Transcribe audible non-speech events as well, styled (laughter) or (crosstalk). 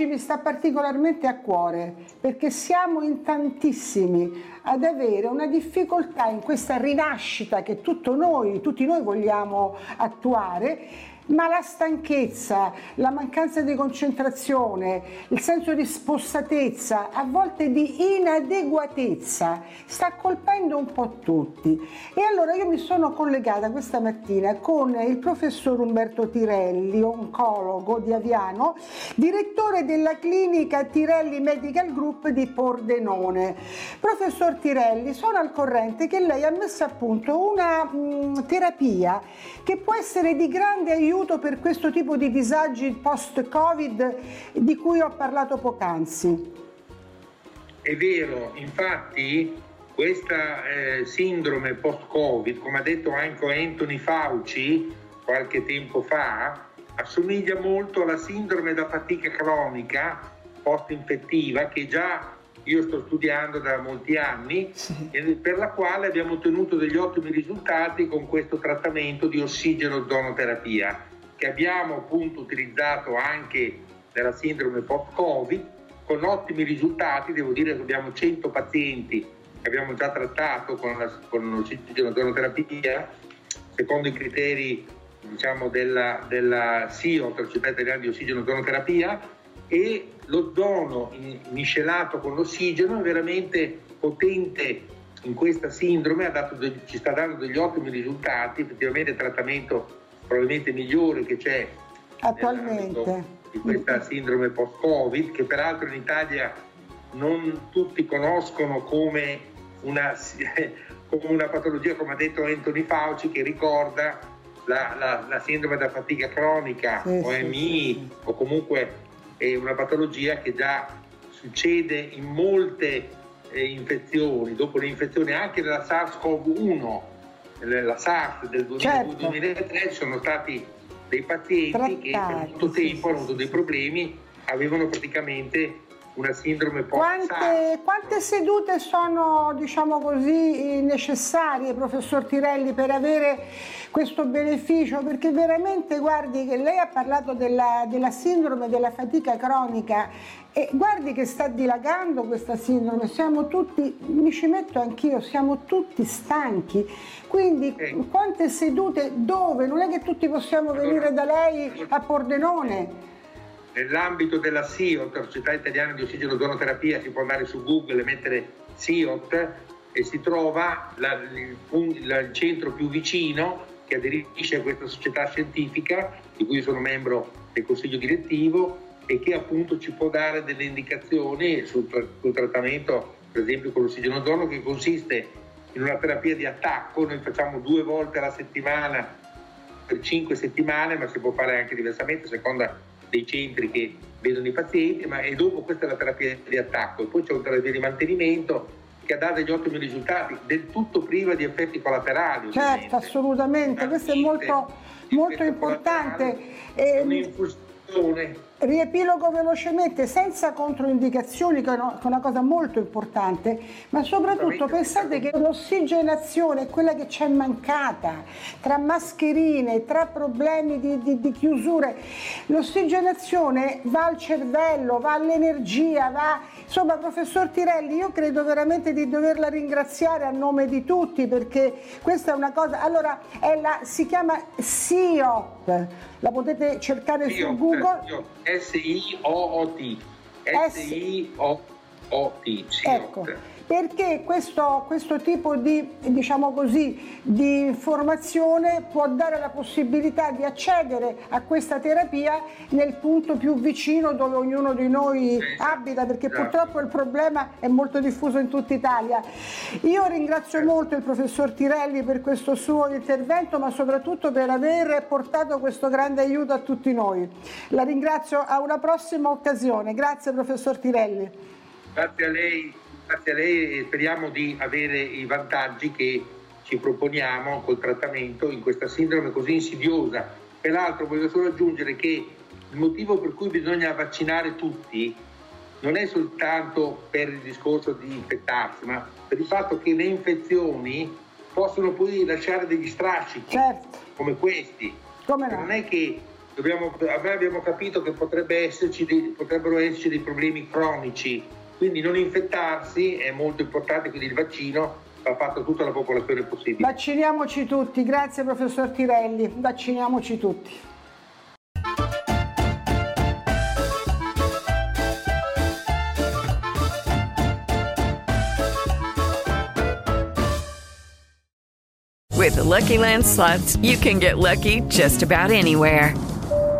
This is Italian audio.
Oggi mi sta particolarmente a cuore perché siamo in tantissimi. Ad avere una difficoltà in questa rinascita che noi, tutti noi vogliamo attuare ma la stanchezza, la mancanza di concentrazione, il senso di spossatezza, a volte di inadeguatezza, sta colpendo un po' tutti. E allora io mi sono collegata questa mattina con il professor Umberto Tirelli, oncologo di Aviano, direttore della clinica Tirelli Medical Group di Pordenone. Professor Tirelli, sono al corrente che lei ha messo a punto una mh, terapia che può essere di grande aiuto per questo tipo di disagi post-Covid di cui ho parlato poc'anzi. È vero, infatti questa eh, sindrome post-Covid, come ha detto anche Anthony Fauci qualche tempo fa, assomiglia molto alla sindrome da fatica cronica post-infettiva che già io sto studiando da molti anni sì. per la quale abbiamo ottenuto degli ottimi risultati con questo trattamento di ossigeno-zonoterapia che abbiamo appunto utilizzato anche nella sindrome post-Covid con ottimi risultati, devo dire che abbiamo 100 pazienti che abbiamo già trattato con, la, con l'ossigenoterapia secondo i criteri diciamo, della, della SIO, Società Italiana di Ossigenoterapia e l'ozono miscelato con l'ossigeno è veramente potente in questa sindrome, dato, ci sta dando degli ottimi risultati, effettivamente il trattamento probabilmente migliore che c'è attualmente di questa sindrome post-Covid, che peraltro in Italia non tutti conoscono come una, (laughs) come una patologia, come ha detto Anthony Fauci, che ricorda la, la, la sindrome da fatica cronica, sì, OMI, sì, sì. o comunque è una patologia che già succede in molte eh, infezioni, dopo le infezioni anche della SARS-CoV-1 la SARS del 2002-2003 certo. sono stati dei pazienti Trattati, che per sì, tempo sì, hanno avuto dei problemi, avevano praticamente una sindrome post quante, quante sedute sono diciamo così necessarie professor Tirelli per avere questo beneficio perché veramente guardi che lei ha parlato della, della sindrome della fatica cronica e guardi che sta dilagando questa sindrome, siamo tutti, mi ci metto anch'io, siamo tutti stanchi. Quindi sì. quante sedute, dove? Non è che tutti possiamo allora, venire da lei a Pordenone. Nell'ambito della SIOT, Società Italiana di Ossigeno Donoterapia, si può andare su Google e mettere SIOT e si trova la, il, il, centro più vicino che aderisce a questa società scientifica, di cui sono membro del consiglio direttivo e che appunto ci può dare delle indicazioni sul, sul trattamento, per esempio con l'ossigeno dono, che consiste in una terapia di attacco, noi facciamo due volte alla settimana per cinque settimane, ma si può fare anche diversamente a seconda dei centri che vedono i pazienti, ma e dopo questa è la terapia di attacco e poi c'è una terapia di mantenimento che ha dato degli ottimi risultati, del tutto priva di effetti collaterali. Certo, assolutamente, questo è molto, molto importante. Un'infusione Riepilogo velocemente, senza controindicazioni, che è una cosa molto importante, ma soprattutto pensate che l'ossigenazione è quella che ci è mancata, tra mascherine, tra problemi di, di, di chiusure. L'ossigenazione va al cervello, va all'energia, va... Insomma, professor Tirelli, io credo veramente di doverla ringraziare a nome di tutti perché questa è una cosa... Allora, la... si chiama SIOP, la potete cercare SIOP, su Google. SIOP. S-I-O-O-T. S-I-O-T. S-I-O Ecco, perché questo, questo tipo di, diciamo così, di informazione può dare la possibilità di accedere a questa terapia nel punto più vicino dove ognuno di noi abita, perché esatto. purtroppo il problema è molto diffuso in tutta Italia. Io ringrazio molto il professor Tirelli per questo suo intervento, ma soprattutto per aver portato questo grande aiuto a tutti noi. La ringrazio a una prossima occasione. Grazie professor Tirelli. Grazie a lei grazie a lei speriamo di avere i vantaggi che ci proponiamo col trattamento in questa sindrome così insidiosa. Peraltro voglio solo aggiungere che il motivo per cui bisogna vaccinare tutti non è soltanto per il discorso di infettarsi, ma per il fatto che le infezioni possono poi lasciare degli strascichi certo. come questi. Come no? Non è che dobbiamo, abbiamo capito che esserci potrebbero esserci dei problemi cronici quindi non infettarsi è molto importante, quindi il vaccino va fatto a tutta la popolazione possibile. Vacciniamoci tutti, grazie professor Tirelli, vacciniamoci tutti. With the Lucky Land slots, you can get lucky just about anywhere.